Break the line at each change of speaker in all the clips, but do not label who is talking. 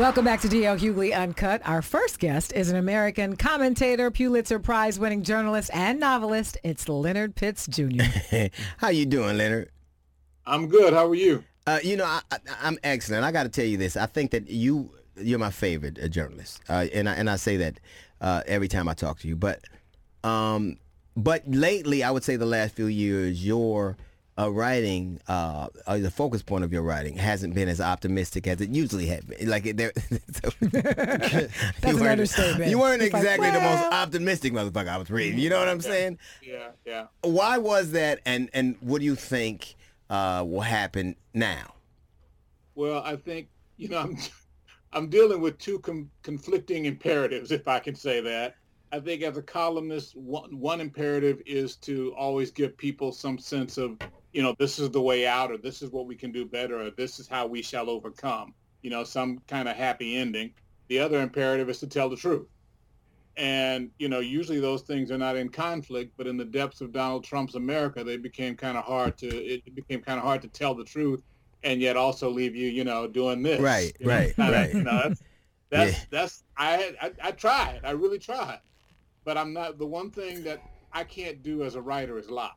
Welcome back to DL Hughley Uncut. Our first guest is an American commentator, Pulitzer Prize winning journalist, and novelist. It's Leonard Pitts Jr.
How you doing, Leonard?
I'm good. How are you?
Uh, you know, I, am excellent. I got to tell you this. I think that you you're my favorite uh, journalist, uh, and I, and I say that uh, every time I talk to you. But um, but lately, I would say the last few years, your uh, writing, uh, uh, the focus point of your writing hasn't been as optimistic as it usually had been. Like there,
that's an understatement.
You weren't exactly like, well, the most optimistic motherfucker I was reading. You know what I'm saying?
Yeah, yeah.
Why was that? And and what do you think uh, will happen now?
Well, I think you know I'm I'm dealing with two com- conflicting imperatives, if I can say that. I think as a columnist, one, one imperative is to always give people some sense of you know, this is the way out, or this is what we can do better, or this is how we shall overcome, you know, some kind of happy ending. The other imperative is to tell the truth. And, you know, usually those things are not in conflict, but in the depths of Donald Trump's America, they became kind of hard to, it became kind of hard to tell the truth and yet also leave you, you know, doing this.
Right,
you
know, right,
kinda,
right.
You know, that's, that's, yeah. that's I, I, I tried. I really tried. But I'm not, the one thing that I can't do as a writer is lie.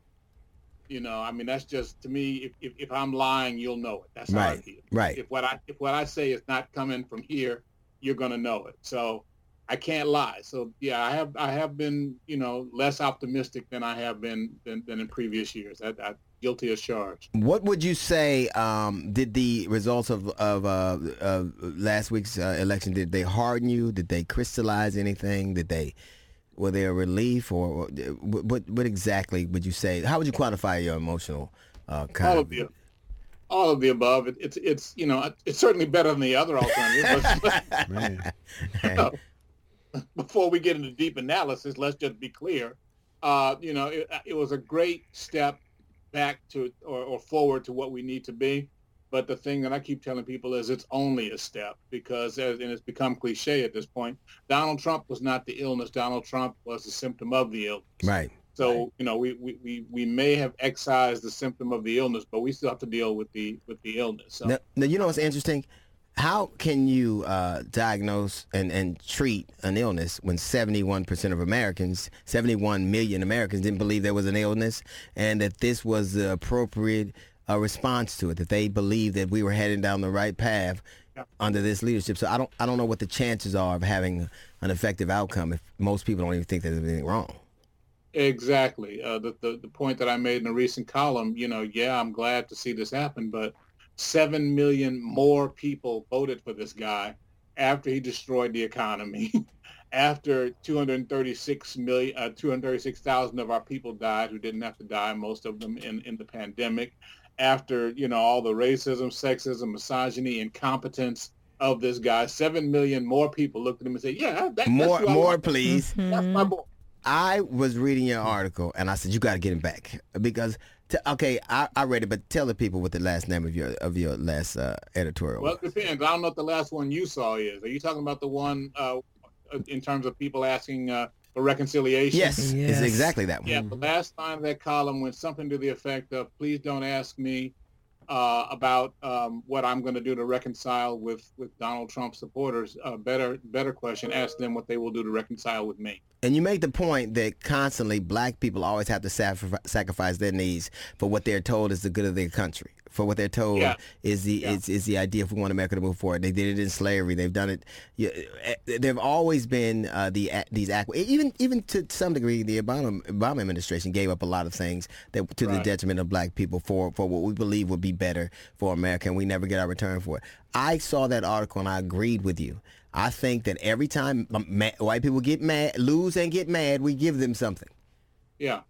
You know, I mean, that's just to me. If, if, if I'm lying, you'll know it. That's
right.
how I feel.
Right.
If what I if what I say is not coming from here, you're gonna know it. So I can't lie. So yeah, I have I have been you know less optimistic than I have been than, than in previous years. I, I guilty as charged.
What would you say? Um, did the results of of uh, uh, last week's uh, election did they harden you? Did they crystallize anything? Did they were they a relief or, what, what exactly would you say? How would you quantify your emotional uh, kind
all of the all of the above. It, it's it's you know it's certainly better than the other alternatives. you know, before we get into deep analysis, let's just be clear. Uh, you know, it, it was a great step back to or, or forward to what we need to be. But the thing that I keep telling people is it's only a step because, and it's become cliche at this point, Donald Trump was not the illness. Donald Trump was the symptom of the illness.
Right.
So, right. you know, we, we, we, we may have excised the symptom of the illness, but we still have to deal with the with the illness. So.
Now, now you know what's interesting? How can you uh, diagnose and, and treat an illness when 71% of Americans, 71 million Americans didn't believe there was an illness and that this was the appropriate a response to it, that they believed that we were heading down the right path yeah. under this leadership. So I don't I don't know what the chances are of having an effective outcome if most people don't even think there's anything wrong.
Exactly. Uh, the, the the point that I made in a recent column, you know, yeah, I'm glad to see this happen, but seven million more people voted for this guy after he destroyed the economy. after 236 million, uh, 236,000 of our people died who didn't have to die, most of them in, in the pandemic after you know all the racism, sexism, misogyny, incompetence of this guy. Seven million more people looked at him and said, "Yeah, that,
more, more, please."
Mm-hmm. That's my boy.
I was reading your article and I said, "You got to get him back because." okay, I, I read it, but tell the people what the last name of your of your last uh, editorial.
Well, it depends. I don't know what the last one you saw is. Are you talking about the one uh, in terms of people asking uh, for reconciliation.
Yes, yes. it's exactly that one.
Yeah, the last line of that column went something to the effect of, please don't ask me uh, about um, what I'm going to do to reconcile with, with Donald Trump supporters. A better better question: ask them what they will do to reconcile with me.
And you make the point that constantly black people always have to sacrifice their needs for what they're told is the good of their country for what they're told yeah. is the yeah. is, is the idea if we want America to move forward. They did it in slavery. They've done it. Yeah, eh, they've always been uh, the these even even to some degree the Obama Obama administration gave up a lot of things that to right. the detriment of black people for for what we believe would be better for America, and we never get our return for it. I saw that article and I agreed with you. I think that every time white people get mad, lose and get mad, we give them something.
Yeah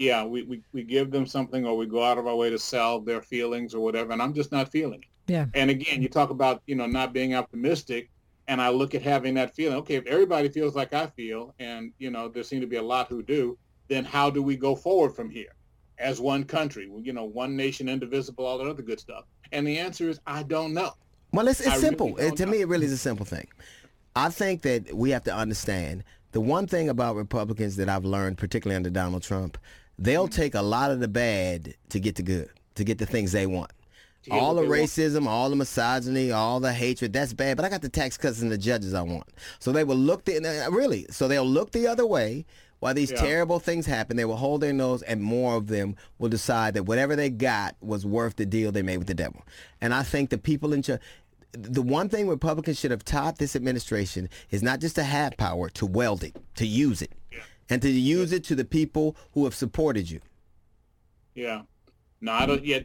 yeah, we, we, we give them something or we go out of our way to sell their feelings or whatever, and I'm just not feeling it.
Yeah.
And again, you talk about, you know, not being optimistic, and I look at having that feeling, okay, if everybody feels like I feel, and, you know, there seem to be a lot who do, then how do we go forward from here as one country, you know, one nation, indivisible, all that other good stuff? And the answer is, I don't know.
Well, it's, it's simple. Really it, to know. me, it really is a simple thing. I think that we have to understand the one thing about Republicans that I've learned, particularly under Donald Trump, they'll take a lot of the bad to get the good, to get the things they want. All the racism, all the misogyny, all the hatred, that's bad. But I got the tax cuts and the judges I want. So they will look, the, uh, really, so they'll look the other way while these yeah. terrible things happen. They will hold their nose and more of them will decide that whatever they got was worth the deal they made with the devil. And I think the people in charge, the one thing Republicans should have taught this administration is not just to have power, to wield it, to use it and to use it to the people who have supported you.
Yeah. No, I don't yet.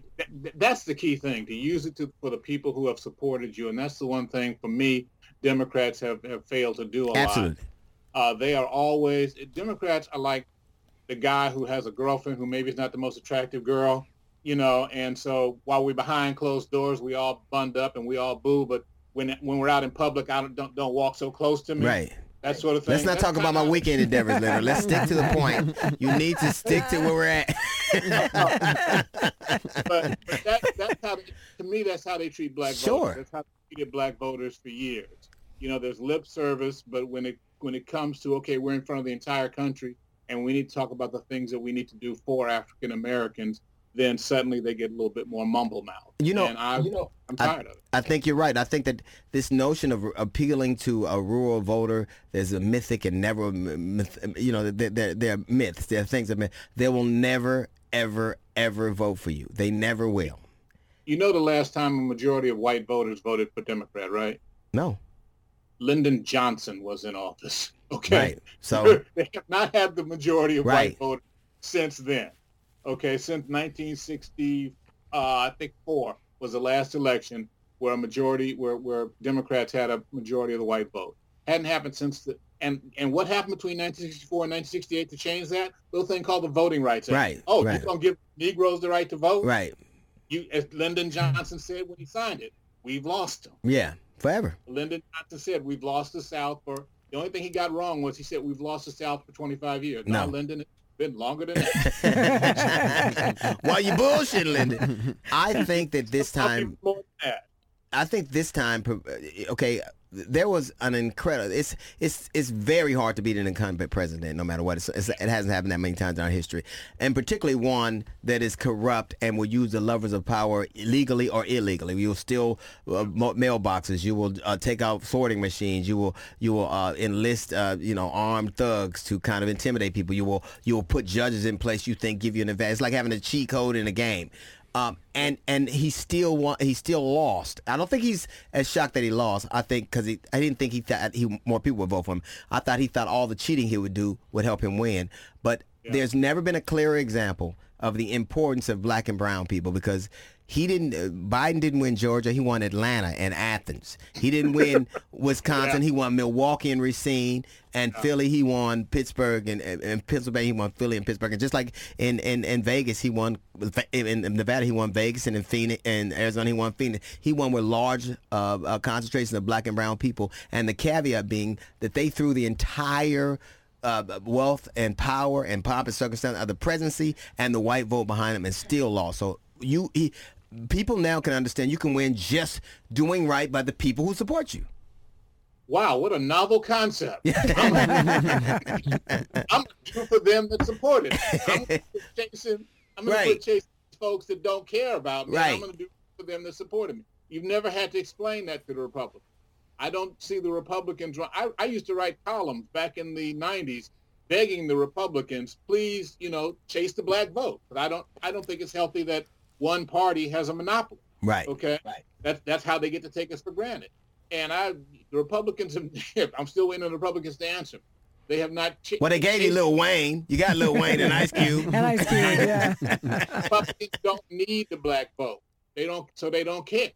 that's the key thing to use it to, for the people who have supported you. And that's the one thing for me, Democrats have, have failed to do a
Absolutely.
lot. Uh, they are always, Democrats are like the guy who has a girlfriend who maybe is not the most attractive girl, you know, and so while we're behind closed doors, we all bund up and we all boo, but when when we're out in public, I don't don't, don't walk so close to me.
Right
that sort of thing.
Let's not talk about my weekend endeavors, Leonard. Let's stick to the point. You need to stick to where we're at.
but, but that, that's how, to me, that's how they treat black
sure.
voters. That's how they treated black voters for years. You know, there's lip service, but when it when it comes to okay, we're in front of the entire country, and we need to talk about the things that we need to do for African Americans then suddenly they get a little bit more mumble mouth.
You know,
and I,
you know,
I'm tired
I,
of it.
I think you're right. I think that this notion of appealing to a rural voter, there's a mythic and never, myth, you know, they're, they're myths. They're things that they will never, ever, ever vote for you. They never will.
You know, the last time a majority of white voters voted for Democrat, right?
No.
Lyndon Johnson was in office. Okay.
Right. So
they have not had the majority of right. white voters since then. Okay, since 1960, uh, I think four was the last election where a majority, where, where Democrats had a majority of the white vote. Hadn't happened since the, and and what happened between 1964 and 1968 to change that little thing called the Voting Rights Act?
Right.
Oh,
right.
you're gonna give Negroes the right to vote?
Right.
You, as Lyndon Johnson said when he signed it, we've lost them.
Yeah, forever.
Lyndon Johnson said we've lost the South for. The only thing he got wrong was he said we've lost the South for 25 years.
No,
now, Lyndon been longer than that.
Why you bullshitting, Lyndon? I think that this time. I think this time, okay, there was an incredible. It's it's it's very hard to beat an incumbent president, no matter what. It's, it's, it hasn't happened that many times in our history, and particularly one that is corrupt and will use the levers of power legally or illegally. You will steal uh, mailboxes. You will uh, take out sorting machines. You will you will uh, enlist uh, you know armed thugs to kind of intimidate people. You will you will put judges in place you think give you an advantage. It's like having a cheat code in a game. Um, and and he still won, he still lost. I don't think he's as shocked that he lost. I think because I didn't think he thought he more people would vote for him. I thought he thought all the cheating he would do would help him win. But yeah. there's never been a clearer example of the importance of black and brown people because he didn't uh, Biden didn't win Georgia. He won Atlanta and Athens. He didn't win Wisconsin. Yeah. he won Milwaukee and Racine and yeah. Philly. He won Pittsburgh and, and, Pennsylvania. He won Philly and Pittsburgh. And just like in, in, in Vegas he won in, Nevada he won Vegas and in Phoenix and Arizona he won Phoenix. He won with large uh, uh, concentrations of black and brown people. And the caveat being that they threw the entire uh, wealth and power and pomp and circumstance of the presidency and the white vote behind him and still lost. So you he, people now can understand you can win just doing right by the people who support you.
Wow, what a novel concept. I'm, I'm do for them that support it. I'm chasing, I'm going right. to chase folks that don't care about me.
Right.
I'm going to do for them that supported me. You've never had to explain that to the Republicans. I don't see the Republicans. I, I used to write columns back in the '90s, begging the Republicans, please, you know, chase the black vote. But I don't. I don't think it's healthy that one party has a monopoly.
Right.
Okay.
Right.
That's that's how they get to take us for granted. And I, the Republicans, have, I'm still waiting on the Republicans to answer. They have not. Ch-
Well, they gave you Lil Wayne. You got Lil Wayne and Ice Cube.
And Ice Cube, yeah.
Republicans don't need the black vote. They don't, so they don't care.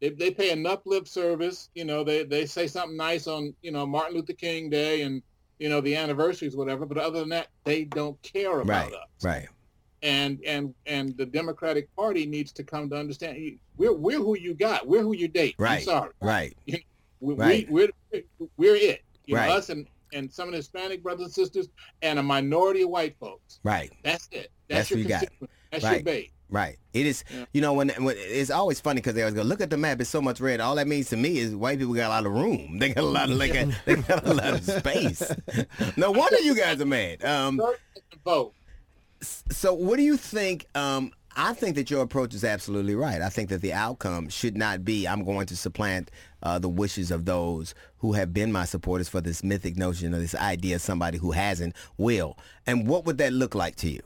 They, they pay enough lip service. You know, they, they say something nice on, you know, Martin Luther King Day and, you know, the anniversaries, whatever. But other than that, they don't care about
Right.
us.
Right.
And and and the Democratic Party needs to come to understand we're we're who you got. We're who you date. I'm
Right.
sorry.
Right.
We,
Right.
we, we're we're it. You know,
Right.
us and and some of the Hispanic brothers and sisters and a minority of white folks.
Right.
That's it.
That's
That's, your
what you got.
That's
Right.
your base.
Right. It is,
Yeah.
you know, when, when it's always funny because they always go, look at the map. It's so much red. All that means to me is white people got a lot of room. They got a lot of like, a, they got a lot of space. no wonder you guys are mad. Um,
Third is the vote.
So what do you think? Um, I think that your approach is absolutely right. I think that the outcome should not be I'm going to supplant uh, the wishes of those who have been my supporters for this mythic notion or this idea of somebody who hasn't will. And what would that look like to you?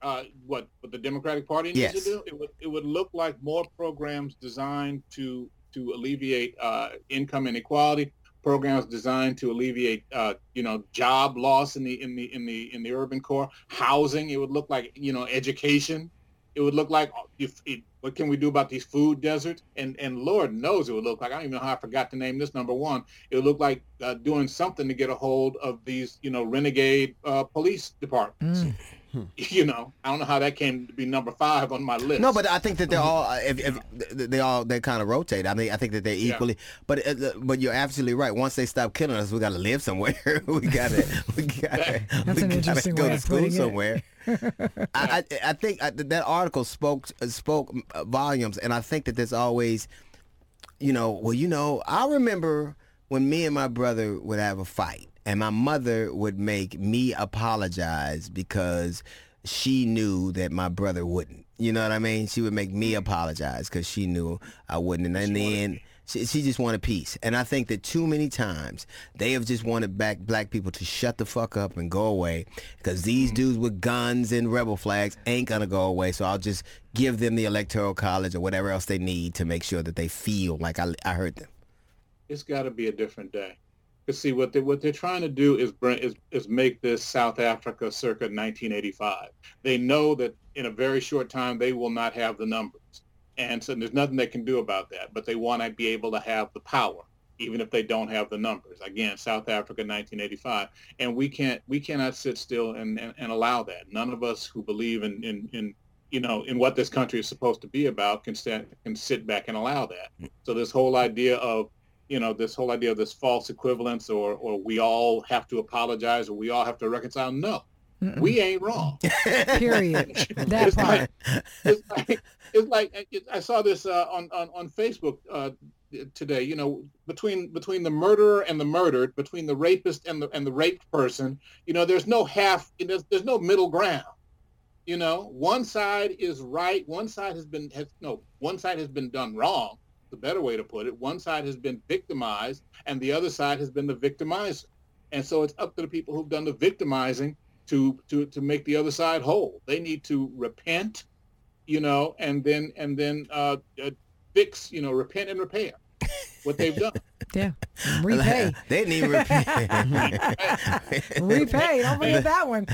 Uh, what what the Democratic Party needs
Yes.
to do? It would it would look like more programs designed to to alleviate uh, income inequality, programs designed to alleviate uh, you know job loss in the in the in the in the urban core, housing. It would look like you know education. It would look like if, if, what can we do about these food deserts? And and Lord knows it would look like I don't even know how I forgot to name this number one. It would look like uh, doing something to get a hold of these you know renegade uh, police departments.
Mm.
You know, I don't know how that came to be number five on my list.
No, but I think that they're all uh, if, if they all they kind of rotate. I mean, I think that they're
Yeah.
equally. But uh, but you're absolutely right. Once they stop killing us, we got to live somewhere. we got to we got to
That's an interesting
go to school somewhere. I, I I think uh, that article spoke spoke volumes, and I think that there's always, you know, well, you know, I remember when me and my brother would have a fight, and my mother would make me apologize because she knew that my brother wouldn't. You know what I mean? She would make me mm-hmm. apologize because she knew I wouldn't. And in the end, she, she just wanted peace. And I think that too many times they have just wanted back black people to shut the fuck up and go away because these mm-hmm. dudes with guns and rebel flags ain't gonna go away. So I'll just give them the electoral college or whatever else they need to make sure that they feel like I, I heard them.
it's got to be a different day. See, what they what they're trying to do is bring is is make this South Africa circa 1985. They know that in a very short time they will not have the numbers, and so there's nothing they can do about that. But they want to be able to have the power, even if they don't have the numbers. Again, South Africa 1985, and we can't we cannot sit still and and, and allow that. None of us who believe in in in you know, in what this country is supposed to be about can stand, can sit back and allow that. So this whole idea of you know, this whole idea of this false equivalence or, or we all have to apologize or we all have to reconcile. No,
Mm-mm.
we ain't wrong.
Period. That
it's
part.
like, it's like, it's like it, I saw this uh, on, on, on Facebook uh, today, you know, between between the murderer and the murdered, between the rapist and the and the raped person, you know, there's no half, there's, there's no middle ground. You know, one side is right, one side has been has no, one side has been done wrong. The better way to put it, one side has been victimized, and the other side has been the victimizer. And so it's up to the people who've done the victimizing to to to make the other side whole. They need to repent, you know, and then and then uh, uh, fix, you know, repent and repair what they've done.
Yeah. Repay.
they didn't even repay.
Repay. Don't forget that one.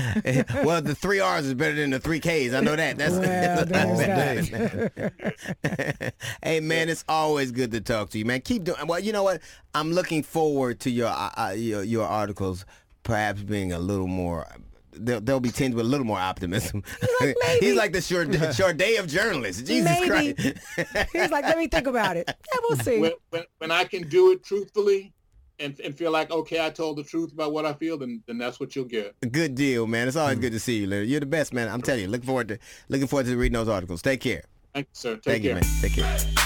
well, the three R's is better than the three K's. I know that. That's,
Well,
that's
there's that.
hey man, it's always good to talk to you, man. Keep doing. Well, you know what? I'm looking forward to your uh, uh, your, your articles, perhaps being a little more. They'll, they'll be tinged with a little more optimism.
maybe.
He's like the short, short day of journalists. Jesus
Maybe.
Christ.
He's like, let me think about it. Yeah, we'll see.
When, when, when I can do it truthfully and, and feel like, okay, I told the truth about what I feel, then, then that's what you'll get.
Good deal, man. It's always mm. good to see you, Leonard. You're the best, man. I'm telling you. Looking forward to looking forward to reading those articles. Take care.
Thank you, sir. Take
Thank
care.
you, man. Take care.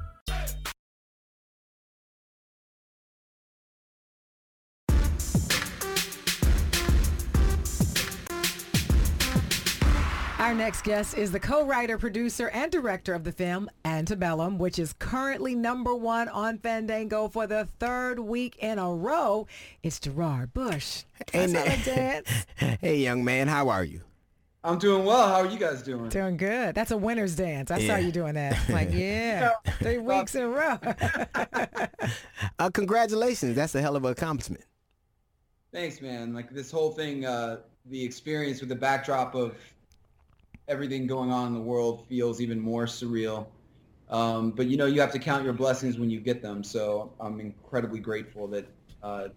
Our next guest is the co-writer, producer, and director of the film Antebellum, which is currently number one on Fandango for the third week in a row. It's Gerard Bush.
Hey,
That's
Na-
dance.
hey, young man, how are you?
I'm doing well. How are you guys doing?
Doing good. That's a winner's dance. I saw you doing that. Like, yeah, three weeks in a row.
Uh, congratulations. That's a hell of an accomplishment.
Thanks, man. Like this whole thing, uh, the experience with the backdrop of everything going on in the world feels even more surreal. Um, but you know, you have to count your blessings when you get them. So I'm incredibly grateful that uh,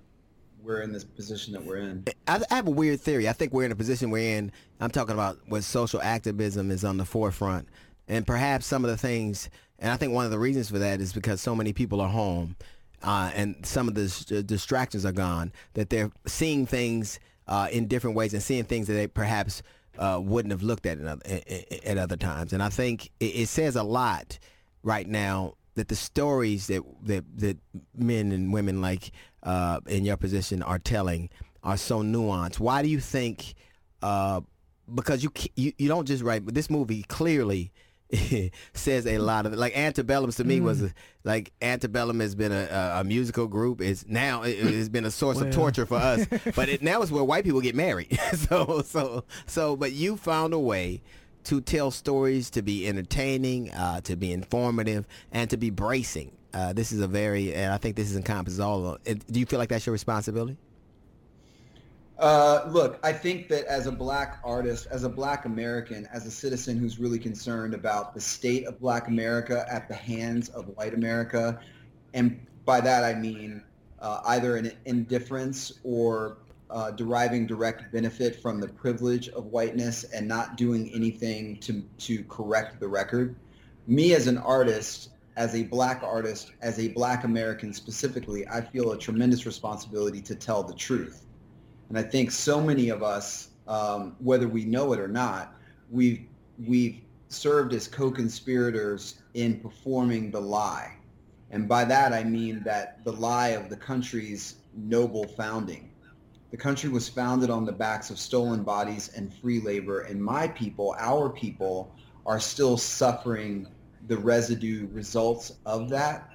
we're in this position that we're in.
I, have a weird theory. I think we're in a position we're in. I'm talking about where social activism is on the forefront, and perhaps some of the things. And I think one of the reasons for that is because so many people are home, uh, and some of the distractions are gone. That they're seeing things uh, in different ways and seeing things that they perhaps uh, wouldn't have looked at in other, at other times. And I think it, it says a lot right now that the stories that that, that men and women like uh, in your position are telling are so nuanced. Why do you think? Uh, because you, you you don't just write, this movie clearly says a lot of it. Like Antebellum to me was a, like Antebellum has been a, a, a musical group. It's now it, has been a source of torture for us. but it, now it's where white people get married. so so so. But you found a way to tell stories, to be entertaining, uh, to be informative, and to be bracing. Uh, this is a very, and I think this is encompasses all of it. Do you feel like that's your responsibility?
Uh, look, I think that as a black artist, as a black American, as a citizen who's really concerned about the state of black America at the hands of white America, and by that I mean uh, either an indifference or uh, deriving direct benefit from the privilege of whiteness and not doing anything to, to correct the record. Me as an artist, as a black artist, as a black American specifically, I feel a tremendous responsibility to tell the truth. And I think so many of us, um, whether we know it or not, we've we've served as co-conspirators in performing the lie. And by that I mean that the lie of the country's noble founding. The country was founded on the backs of stolen bodies and free labor, and my people, our people, are still suffering the residue results of that.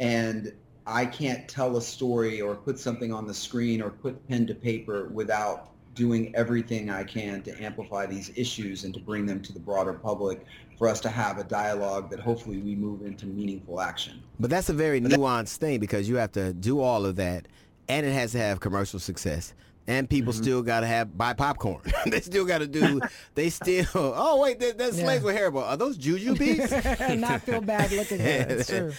And I can't tell a story or put something on the screen or put pen to paper without doing everything I can to amplify these issues and to bring them to the broader public for us to have a dialogue that hopefully we move into meaningful action.
But that's a very nuanced thing because you have to do all of that, and it has to have commercial success. And people still got to have buy popcorn. they still got to do. They still. Oh wait, that, that slaves were terrible. Are those Jujubes?
Not feel bad looking. It's true.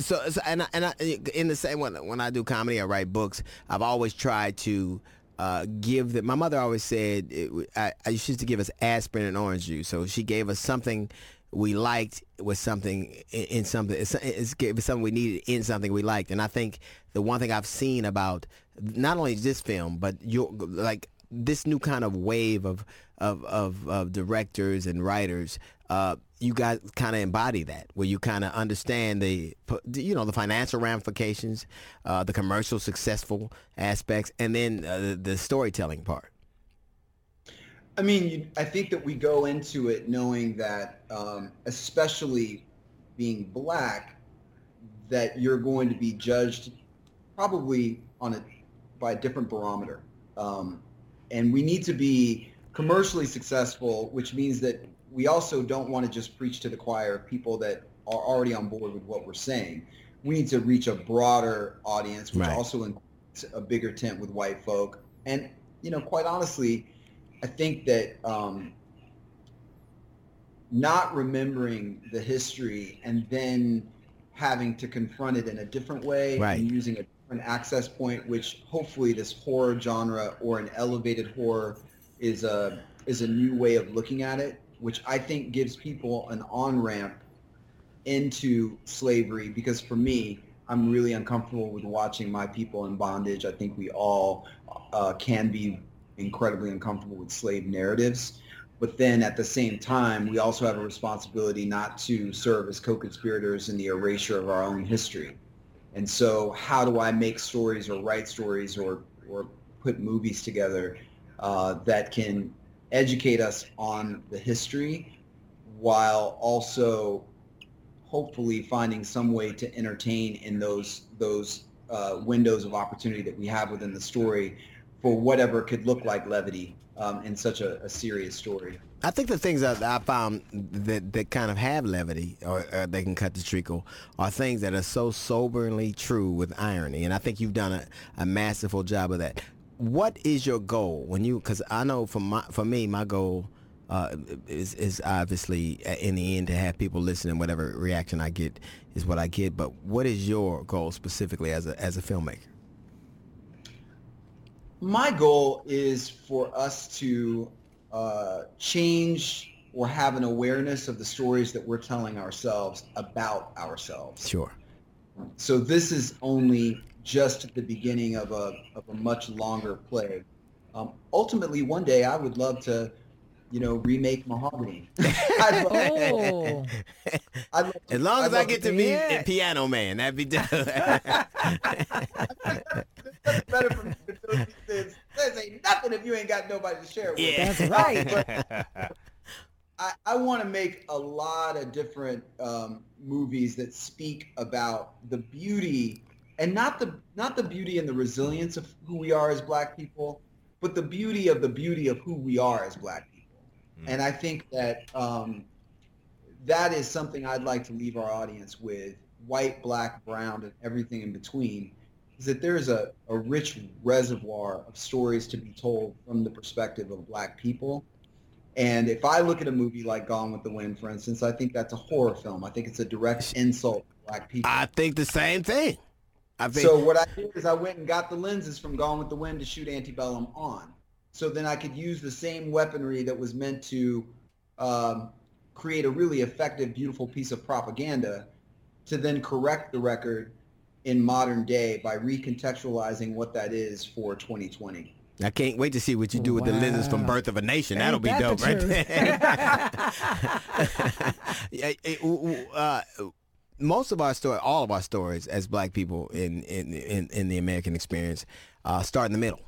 so, so and I, and I, in the same when when I do comedy, I write books. I've always tried to uh, give that. My mother always said it, I, I she used to give us aspirin and orange juice. So she gave us something we liked with something in, in something. It's, it's gave us something we needed in something we liked. And I think the one thing I've seen about not only this film, but your like this new kind of wave of of of, of directors and writers. Uh, you guys kind of embody that, where you kind of understand the, you know, the financial ramifications, uh, the commercial successful aspects, and then uh, the, the storytelling part.
I mean, you, I think that we go into it knowing that, um, especially being black, that you're going to be judged probably on a by a different barometer, um, and we need to be commercially successful, which means that we also don't want to just preach to the choir of people that are already on board with what we're saying. We need to reach a broader audience, which
Right.
also includes a bigger tent with white folk. And you know, quite honestly, I think that um, not remembering the history and then having to confront it in a different way
Right.
and using a different access point, which hopefully this horror genre or an elevated horror is a is a new way of looking at it, which I think gives people an on ramp into slavery. Because for me, I'm really uncomfortable with watching my people in bondage. I think we all uh, can be incredibly uncomfortable with slave narratives. But then at the same time, we also have a responsibility not to serve as co-conspirators in the erasure of our own history. And so how do I make stories or write stories or, or put movies together uh, that can educate us on the history while also hopefully finding some way to entertain in those those uh, windows of opportunity that we have within the story for whatever could look like levity um, in such a, a serious story.
I think the things that I found that, that kind of have levity or, they can cut the treacle are things that are so soberly true with irony. And I think you've done a, a masterful job of that. What is your goal when you, because I know for, my, for me, my goal uh, is, is obviously uh, in the end to have people listen and whatever reaction I get is what I get. But what is your goal specifically as a, as a filmmaker?
My goal is for us to uh, change or have an awareness of the stories that we're telling ourselves about ourselves.
Sure.
So this is only just the beginning of a, of a much longer play. Um, ultimately, one day I would love to, you know, remake Mahogany. I'd love,
Oh,
I'd love to-
As long
I'd
as I get to
to-
be
Yeah.
piano man, that'd be done.
That's better for me to do these things. This ain't nothing if you ain't got nobody to share it with.
Yeah.
that's right.
I, I want to make a lot of different um, movies that speak about the beauty and not the not the beauty and the resilience of who we are as black people, but the beauty of the beauty of who we are as black people. And I think that um, that is something I'd like to leave our audience with, white, black, brown, and everything in between, is that there's a, a rich reservoir of stories to be told from the perspective of black people. And if I look at a movie like Gone with the Wind, for instance, I think that's a horror film. I think it's a direct insult to black people.
I think the same thing. I think
So what I did is I went and got the lenses from Gone with the Wind to shoot Antebellum on. So then I could use the same weaponry that was meant to um, create a really effective, beautiful piece of propaganda to then correct the record in modern day by recontextualizing what that is for 2020.
I can't wait to see what you do with the lizards from Birth of a Nation. That'll be
that
dope,
the
right there. Yeah, it- w- w- uh, most of our story, all of our stories as black people in in in, in the American experience, uh, start in the middle.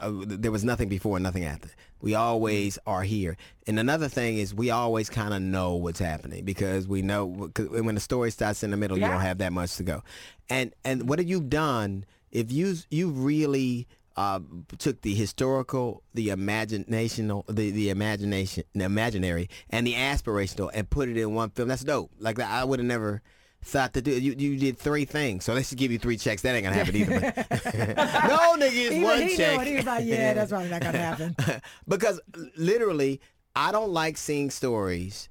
Uh, There was nothing before, and nothing after. We always are here. And another thing is, we always kind of know what's happening because we know when the story starts in the middle, you don't have that much to go. And and what have you done? If you you really uh, took the historical, the imaginational, the the imagination, the imaginary, and the aspirational, and put it in one film, that's dope. Like I would have never thought to do. You you did three things, so they should give you three checks. That ain't gonna happen either. no, nigga, it's
Even
one
he
check.
knew it. He was like, yeah, that's probably not gonna happen.
because literally, I don't like seeing stories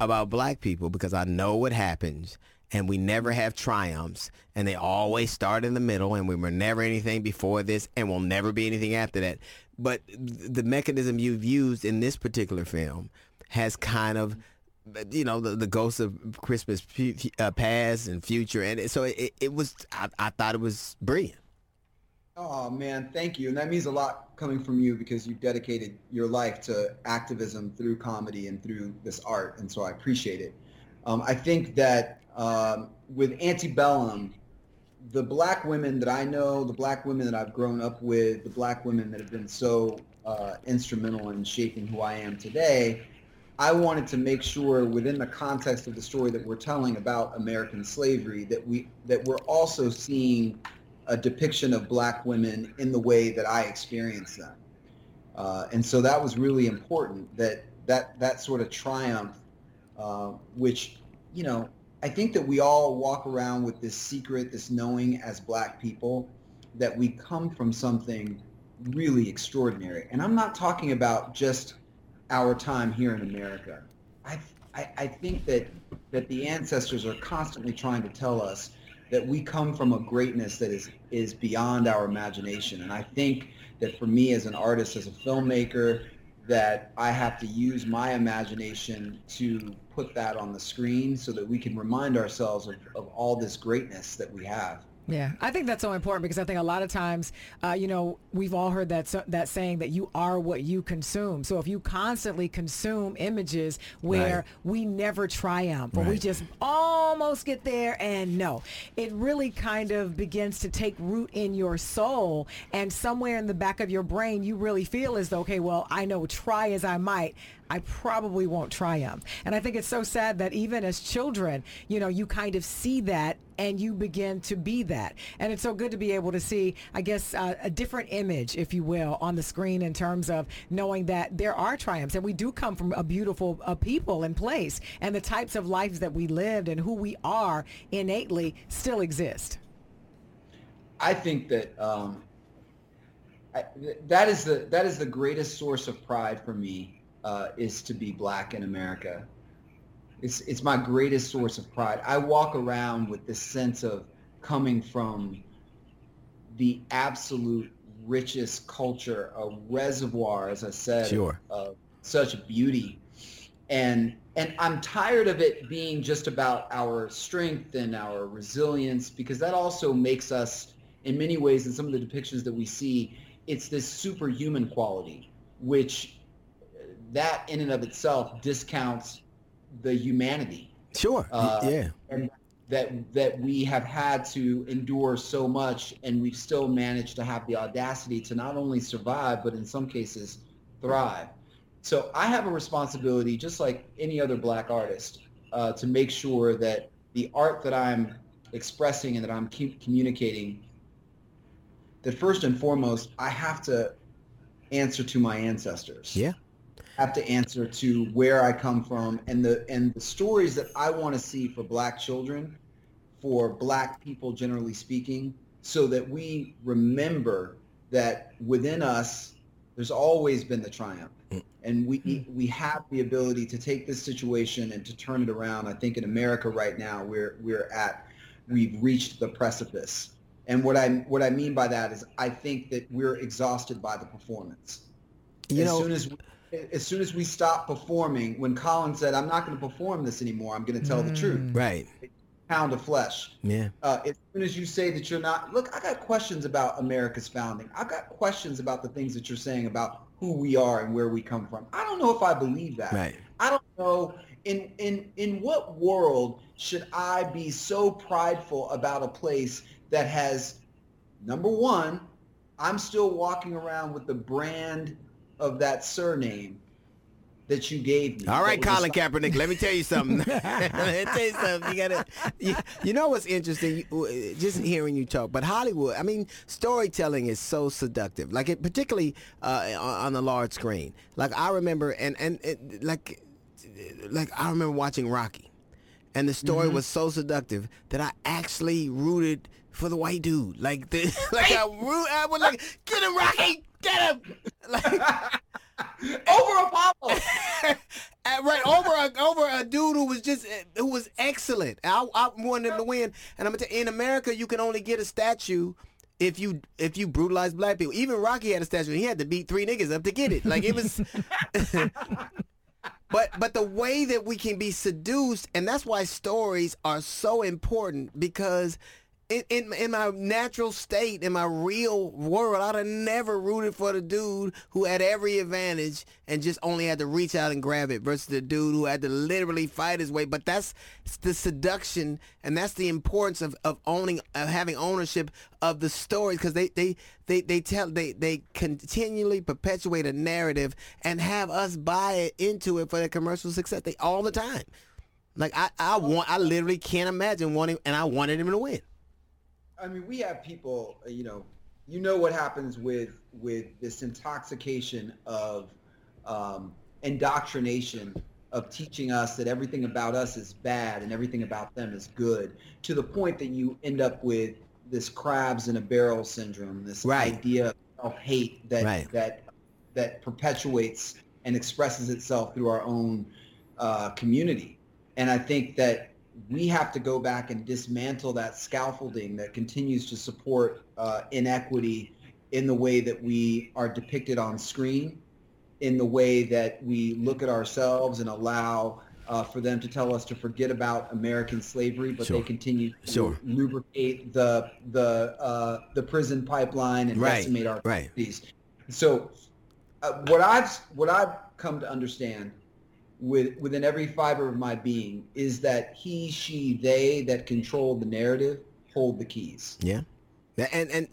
about black people because I know what happens and we never have triumphs and they always start in the middle and we were never anything before this and we'll never be anything after that. But the mechanism you've used in this particular film has kind of you know the, the ghosts of Christmas uh, past and future and so it, it was I, I thought it was brilliant.
Oh man, thank you. And that means a lot coming from you because you've dedicated your life to activism through comedy and through this art. And so I appreciate it. Um, I think that um, with Antebellum, the black women that I know, the black women that I've grown up with, the black women that have been so uh, instrumental in shaping who I am today, I wanted to make sure within the context of the story that we're telling about American slavery that we that we're also seeing a depiction of black women in the way that I experience them. Uh, and so that was really important that that that sort of triumph, uh, which, you know, I think that we all walk around with this secret, this knowing as black people that we come from something really extraordinary. And I'm not talking about just our time here in America. I I, I think that that the ancestors are constantly trying to tell us that we come from a greatness that is is beyond our imagination. And I think that for me as an artist, as a filmmaker, that I have to use my imagination to put that on the screen so that we can remind ourselves of, of all this greatness that we have.
Yeah, I think that's so important because I think a lot of times, uh, you know, we've all heard that that saying that you are what you consume. So if you constantly consume images where right. we never triumph or right. we just almost get there and no, it really kind of begins to take root in your soul and somewhere in the back of your brain, you really feel as though, okay, well, I know try as I might, I probably won't triumph. And I think it's so sad that even as children, you know, you kind of see that and you begin to be that. And it's so good to be able to see, I guess, uh, a different image, if you will, on the screen in terms of knowing that there are triumphs and we do come from a beautiful uh, people and place and the types of lives that we lived and who we are innately still exist.
I think that um, I, that is the that is the greatest source of pride for me uh, is to be black in America. It's it's my greatest source of pride. I walk around with this sense of coming from the absolute richest culture, a reservoir, as I said,
sure.
of such beauty. And and I'm tired of it being just about our strength and our resilience because that also makes us in many ways in some of the depictions that we see, it's this superhuman quality, which that in and of itself discounts the humanity.
Sure. Uh, yeah.
And that that we have had to endure so much, and we've still managed to have the audacity to not only survive, but in some cases thrive. So I have a responsibility, just like any other black artist, uh, to make sure that the art that I'm expressing and that I'm keep communicating, that first and foremost, I have to answer to my ancestors.
Yeah
have to answer to where I come from and the and the stories that I want to see for black children, for black people generally speaking, so that we remember that within us there's always been the triumph. Mm. And we we have the ability to take this situation and to turn it around. I think in America right now we're we're at we've reached the precipice. And what I what I mean by that is I think that we're exhausted by the performance. You as know, soon as we, as soon as we stopped performing, when Colin said, "I'm not going to perform this anymore. I'm going to tell mm. the truth."
Mm. Right.
Pound of flesh.
Yeah.
Uh, as soon as you say that you're not, look, I got questions about America's founding. I got questions about the things that you're saying about who we are and where we come from. I don't know if I believe that.
Right.
I don't know in in in what world should I be so prideful about a place that has number one, I'm still walking around with the brand of that surname that you gave me.
All right, Colin Kaepernick, let me tell you something. let me tell you something. You gotta, you, you know what's interesting? just hearing you talk, but Hollywood. I mean, storytelling is so seductive. Like it, particularly uh, on the large screen. Like I remember, and and it, like, like I remember watching Rocky, and the story mm-hmm. was so seductive that I actually rooted for the white dude. Like, the, like I root, I was like, get him, Rocky, get him. Like,
over Apollo.
right over a, over a dude who was just who was excellent. I, I wanted him to win, and I'm gonna tell you, in America you can only get a statue if you if you brutalize black people. Even Rocky had a statue. He had to beat three niggas up to get it. Like it was. but but the way that we can be seduced, and that's why stories are so important because in, in, in my natural state, in my real world, I'd have never rooted for the dude who had every advantage and just only had to reach out and grab it versus the dude who had to literally fight his way. But that's the seduction and that's the importance of, of owning, of having ownership of the stories because they, they, they, they tell, they, they continually perpetuate a narrative and have us buy it into it for their commercial success they, all the time. Like I, I want, I literally can't imagine wanting, and I wanted him to win.
I mean, we have people, uh, you know, you know what happens with with this intoxication of um, indoctrination of teaching us that everything about us is bad and everything about them is good to the point that you end up with this crabs in a barrel syndrome, this right. idea of hate that right. that that perpetuates and expresses itself through our own uh, community. And I think that we have to go back and dismantle that scaffolding that continues to support uh, inequity in the way that we are depicted on screen, in the way that we look at ourselves and allow uh, for them to tell us to forget about American slavery, but
Sure.
they continue to
Sure.
lubricate the the uh, the prison pipeline and
Right,
decimate our
right.
communities. So, uh, what I've what I've come to understand with within every fiber of my being is that he, she, they that control the narrative hold the keys.
Yeah, and and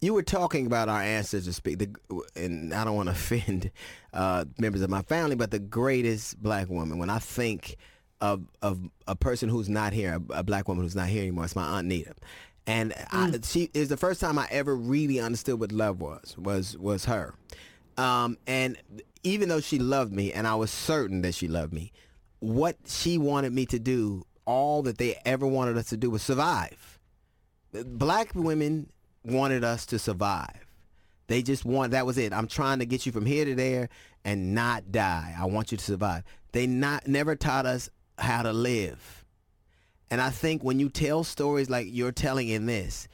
you were talking about our ancestors speak, the, and I don't want to offend uh, members of my family, but the greatest black woman. When I think of of a person who's not here, a, a black woman who's not here anymore, it's my aunt Nita. And I, she is the first time I ever really understood what love was. Was was her. Um, and even though she loved me, and I was certain that she loved me, what she wanted me to do, all that they ever wanted us to do, was survive black women wanted us to survive. They just want that was it. I'm trying to get you from here to there and not die. I want you to survive. They not never taught us how to live. And I think when you tell stories like you're telling in this,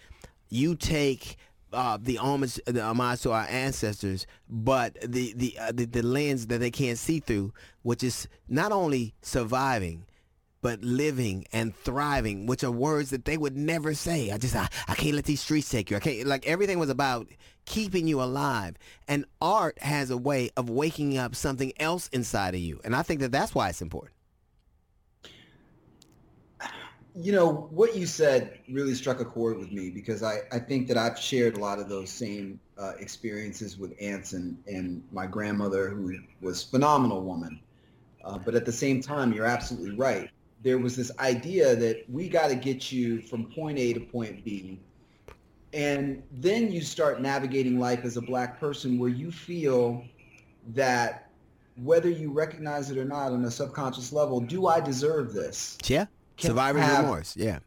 you take uh, the homage, the homage to our ancestors, but the the, uh, the the lens that they can't see through, which is not only surviving, but living and thriving, which are words that they would never say. I just, I, I can't let these streets take you. I can't, like everything was about keeping you alive. And art has a way of waking up something else inside of you. And I think that that's why it's important.
You know, what you said really struck a chord with me because I, I think that I've shared a lot of those same uh, experiences with aunts and, and my grandmother, who was phenomenal woman. Uh, but at the same time, you're absolutely right. There was this idea that we got to get you from point A to point B. And then you start navigating life as a black person where you feel that whether you recognize it or not on a subconscious level, do I deserve this?
Yeah.
Can
Survivor's
have-
remorse. Yeah.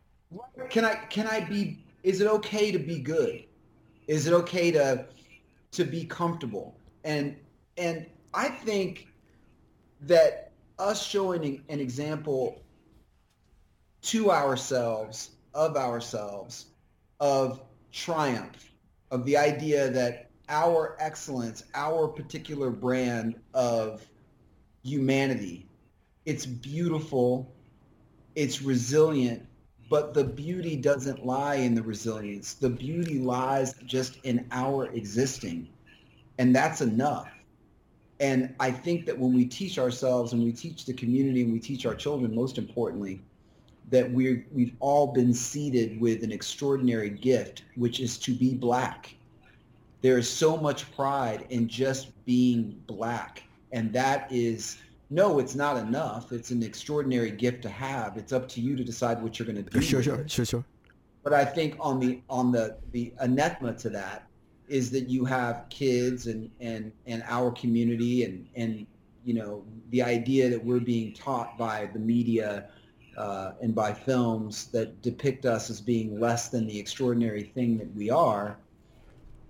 Can I can I be is it okay to be good? Is it okay to to be comfortable? And and I think that us showing an- an example to ourselves of ourselves of triumph of the idea that our excellence our particular brand of humanity it's beautiful it's resilient but the beauty doesn't lie in the resilience. The beauty lies just in our existing and that's enough. And i think that when we teach ourselves and we teach the community and we teach our children most importantly that we're we've all been seeded with an extraordinary gift which is to be black. There is so much pride in just being black and that is no it's not enough. It's an extraordinary gift to have. It's up to you to decide what you're going to do
Sure, sure, sure, sure.
but i think on the on the the anathema to that is that you have kids and and and our community and and you know the idea that we're being taught by the media uh, and by films that depict us as being less than the extraordinary thing that we are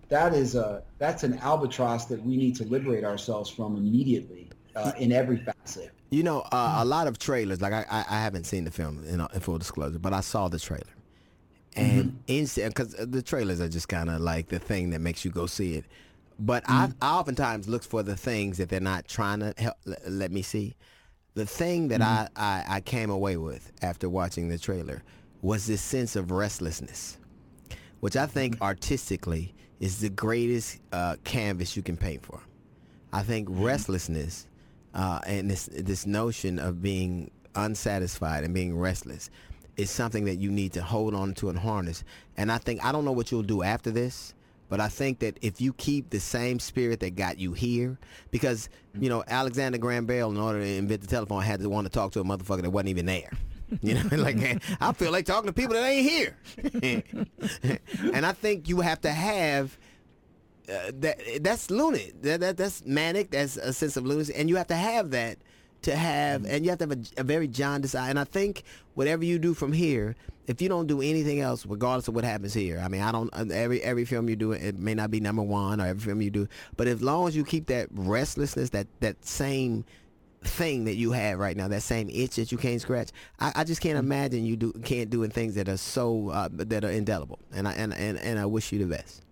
that is a that's an albatross that we need to liberate ourselves from immediately uh, in every facet
You know, uh, a lot of trailers, like I, I, I haven't seen the film in, in full disclosure, but I saw the trailer. And because the trailers are just kind of like the thing that makes you go see it. But I, I oftentimes look for the things that they're not trying to help, l- let me see. The thing that I, I, I came away with after watching the trailer was this sense of restlessness, which I think artistically is the greatest uh, canvas you can paint for. I think restlessness uh, and this this notion of being unsatisfied and being restless is something that you need to hold on to and harness. And I think I don't know what you'll do after this, but I think that if you keep the same spirit that got you here, because you know Alexander Graham Bell, in order to invent the telephone, had to want to talk to a motherfucker that wasn't even there. You know, like I feel like talking to people that ain't here. and I think you have to have uh, that that's lunatic. That, that that's manic. That's a sense of lunacy, and you have to have that to have, and you have to have a, a very jaundiced eye. And I think whatever you do from here, if you don't do anything else, regardless of what happens here, I mean, I don't uh, every every film you do, it may not be number one or every film you do, but as long as you keep that restlessness, that that same thing that you have right now, that same itch that you can't scratch. I, I just can't imagine you do can't doing things that are so uh, that are indelible. And I and, and and I wish you the best.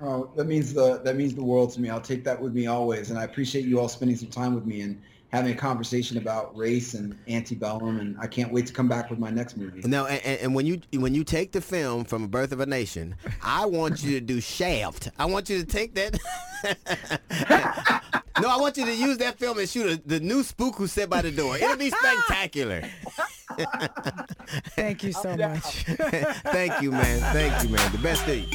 Oh, that means the that means the world to me. I'll take that with me always, and I appreciate you all spending some time with me and having a conversation about race and antebellum. And I can't wait to come back with my next movie.
No, and, and when you when you take the film from A Birth of a Nation, I want you to do Shaft. I want you to take that. no, I want you to use that film and shoot a, the new spook who sat by the door. It'll be spectacular.
Thank you so much.
Thank you, man. Thank you, man. The best thing.